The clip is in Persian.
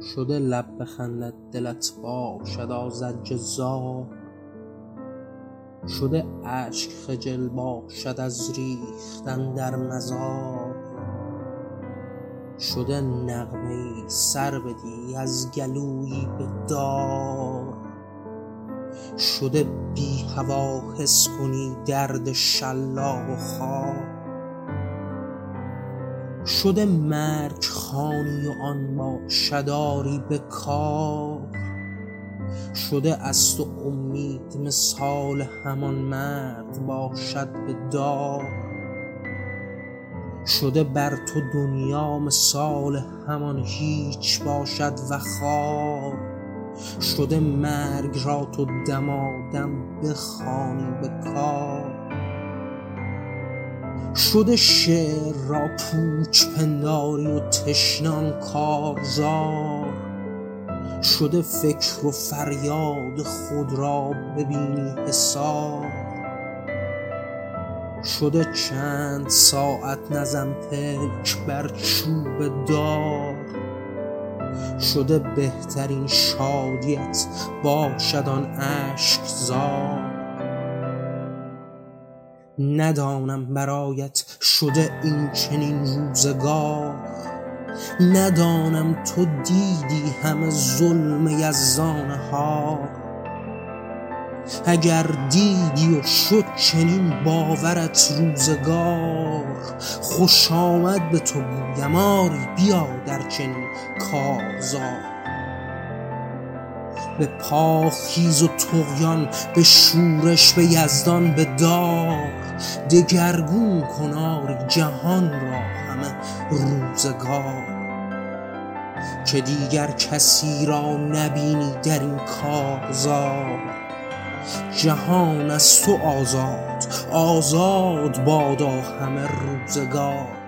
شده لب بخندد دلت باشد آزاده زار. شده اشک خجل باشد از ریختن در مزار. شده نغمه سر بدی از گلویی به دار. شده بی هوا حس کنی درد شلاق و خار. شده مرگ خوانی و آن باشد آری به کار. شده از تو امید مثال همان مرد باشد به دار. شده بر تو دنیا مثال همان هیچ باشد و خوار. شده مرگ را تو دمادم بخوانی به کار. شده شعر را پوچ پنداری و تشنه آن کارزار. شده فکر و فریاد خود را ببینی حصار. شده چند ساعت نظم پلک بر چوب دار. شده بهترین شادیت باشد آن اشکزار. ندانم برایت شده این چنین روزگار. ندانم تو دیدی همه ظلم یزدان حار اگر دیدی و شد چنین باورت روزگار خوش آمد به تو گویم آری بیا در چنین کارزار. به پا خیز و طغیان به شورش به یزدان به دار. دگرگون کن آری جهان را همه روزگار. که دیگر کسی را نبینی در این کارزار؟ جهان از تو آزاد آزاد بادا همه روزگار.